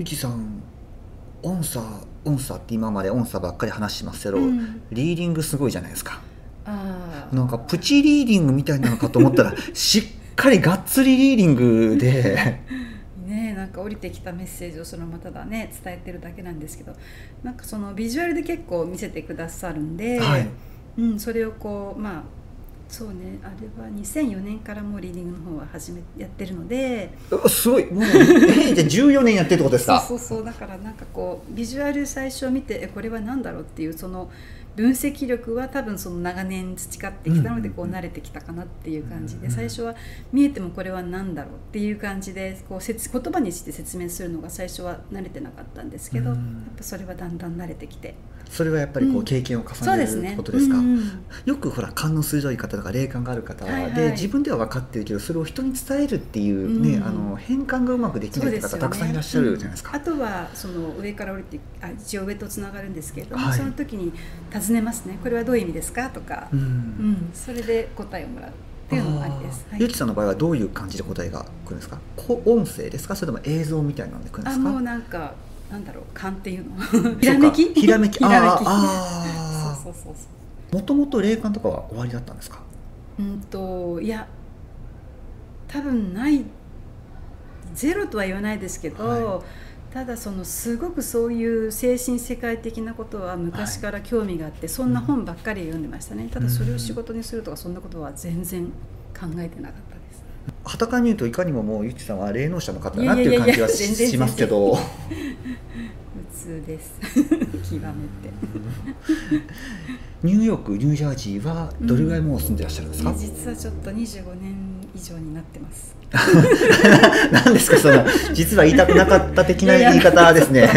ゆきさん音差音差って今まで音差ばっかり話してますけど、うん。リーディングすごいじゃないですか。なんかプチリーディングみたいなのかと思ったら しっかりがっつりリーディングで。ねなんか降りてきたメッセージをそのままただね伝えてるだけなんですけどなんかそのビジュアルで結構見せてくださるんで、はい。うん、それをこうまあそうね。あれは2004年からもうリーディングの方は始めやってるので。うすごい。もうえじゃあ14年やってるってことですか？そうそうだからなんかこうビジュアル最初見てえこれは何だろうっていうその分析力は多分その長年培ってきたのでうん。こう慣れてきたかなっていう感じうん。で最初は見えてもこれは何だろうっていう感じでこう説言葉にして説明するのが最初は慣れてなかったんですけどうん。やっぱそれはだんだん慣れてきてそれはやっぱりこううん。経験を重ねるそうですねことですか、うんうんよくほら勘の鋭い方とか霊感がある方は、はいはい。で自分では分かってるけどそれを人に伝えるっていうね、うんあの変換がうまくできない方、たくさんいらっしゃるじゃないですか、うん。あとはその上から降りてあ一応上とつながるんですけれども、はい。その時に尋ねますね。これはどういう意味ですか？とか、うん。うん、それで答えをもらうっていうのもありです。はい。ゆきさんの場合はどういう感じで答えが来るんですか？こ音声ですか？それとも映像みたいなので来るんですか？あもうなんかなんだろう勘っていうの。ひらめき？ひらめき。ひらめき。あーあそうそうそうそーもともと霊感とかは終わりだったんですか？ううんといや多分ない。ゼロとは言わないですけど、はただそのすごくそういう精神世界的なことは昔から興味があって、そんな本ばっかり読んでましたね。ただそれを仕事にするとかそんなことは全然考えてなかったです傍から見るといかにももうゆきさんは霊能者の方だなっていう感じはしますけど。普通です極めてニューヨークニュージャージーはどれぐらいもう住んでらっしゃるんですか、実はちょっと25年以上になってます何ですかその実は言いたくなかった的な言い方ですね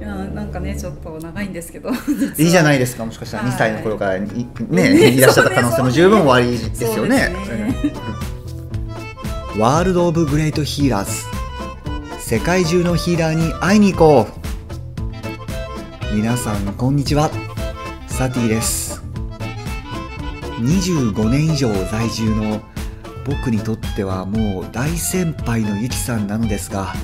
いやなんかねちょっと長いんですけどいいじゃないですかもしかしたら2歳の頃からいねいらっしゃった可能性も十分おありですよねワールド・オブ・グレート・ヒーラーズ世界中のヒーラーに会いに行こう。皆さんこんにちは。サティです。25年以上在住の僕にとってはもう大先輩のゆきさんなのですが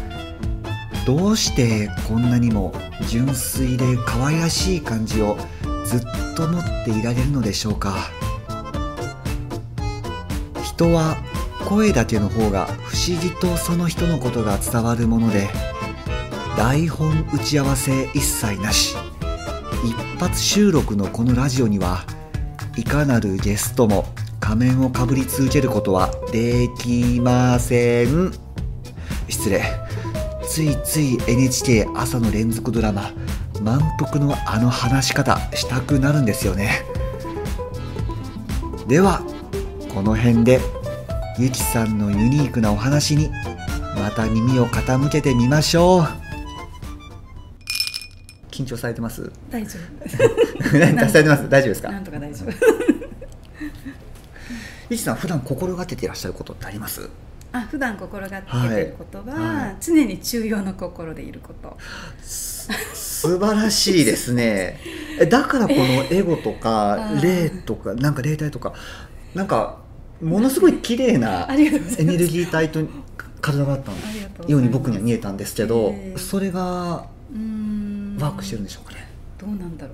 どうしてこんなにも純粋で可愛らしい感じをずっと持っていられるのでしょうか。人は声だけの方が不思議とその人のことが伝わるもので台本打ち合わせ一切なし。一発収録のこのラジオにはいかなるゲストも仮面をかぶり続けることはできません。失礼。ついつい NHK 朝の連続ドラマ「満腹のあの話し方」したくなるんですよね。ではこの辺で。ゆきさんのユニークなお話にまた耳を傾けてみましょう。緊張されてます？大丈 されてます？大丈夫ですか？夫なんとか大丈夫。ゆきさん普段心がけていらっしゃることってあります？あ普段心がけてることは、はい。はい。常に中庸の心でいること。す素晴らしいですね。えだからこのエゴとか 霊とかなんか霊体とかなんかものすごい綺麗な エネルギー体と体だったように僕には見えたんですけど、えー。それがワークしてるんでしょうかね、どうなんだろ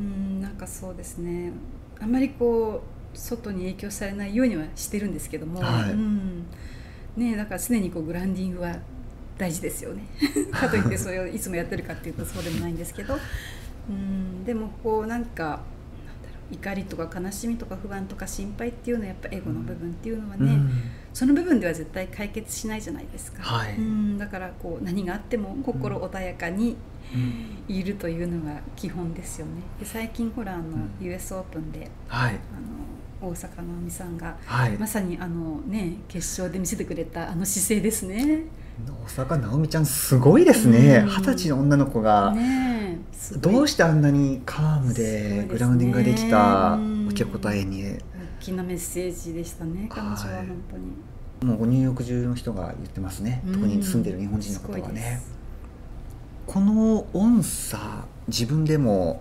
う。うーんなんかそうですね。あまりこう外に影響されないようにはしてるんですけども、はい。うん。ねえだから常にこうグラウンディングは大事ですよね。かといってそれをいつもやってるかっていうとそうでもないんですけど。うん。でもこうなんか怒りとか悲しみとか不安とか心配っていうのはやっぱエゴの部分っていうのはね、うん。その部分では絶対解決しないじゃないですか、はい。うん。だからこう何があっても心穏やかにいるというのが基本ですよね。で最近ほらあの、ん。US オープンではい。あの大坂なおみさんがはい。まさにあのね決勝で見せてくれたあの姿勢ですね。大坂なおみちゃんすごいですね。うん。二十歳の女の子が、ねどうしてあんなにカームでグラウンディングができたうん受け答えに。大きなメッセージでしたね彼女ははい本当に、もうニューヨーク中の人が言ってますね、特に住んでる日本人の方はね。この音差自分でも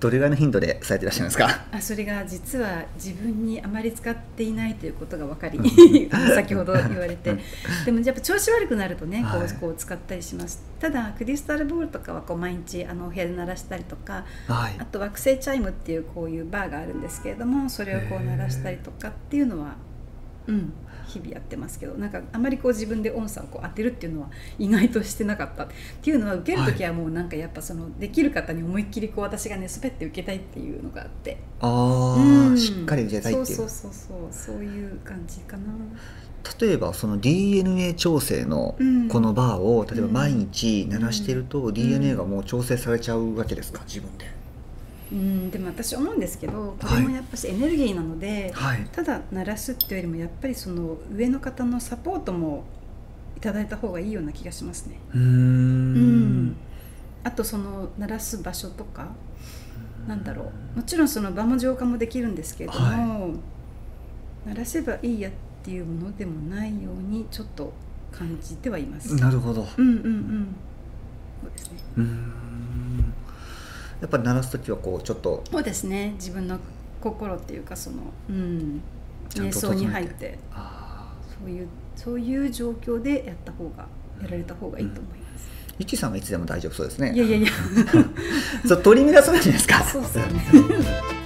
どれぐらいの頻度でされていらっしゃるんですか？あそれが実は自分にあまり使っていないということが分かり 先ほど言われて。でもやっぱ調子悪くなるとねこう,、はいこう使ったりします。ただクリスタルボールとかはこう毎日あのお部屋で鳴らしたりとかはい。あと惑星チャイムっていうこういうバーがあるんですけれどもそれをこう鳴らしたりとかっていうのはうん日々やってますけどなんかあまりこう自分で音差をこう当てるっていうのは意外としてなかったっていうのは受ける時はもうなんかやっぱそのできる方に思いっきりこう私がね滑って受けたいっていうのがあって。ああ、うん。しっかり受けたいっていうそうそうそうそうそういう感じかな。例えばその DNA 調整のうん。このバーを例えばうん。毎日鳴らしてると DNA がもう調整されちゃうわけですか自分でうんでも私思うんですけどこれもやっぱしエネルギーなので、はい。ただ鳴らすっていうよりもやっぱりその上の方のサポートもいただいた方がいいような気がしますね。うーん。うん。あとその鳴らす場所とかなんだろう。もちろんその場も浄化もできるんですけれども、は鳴らせばいいやっていうものでもないようにちょっと感じてはいます。なるほど。うんうんうん。そうですね。うーんやっぱ鳴らす時はこうちょっとそうですね。自分の心っていうかその、うん、瞑想に入って。あそういうそういう状況でやった方がやられた方がいいと思います。ーいちさんはいつでも大丈夫そうですね。いやいやいや。そう取り乱さないじゃないですか。そうですよね。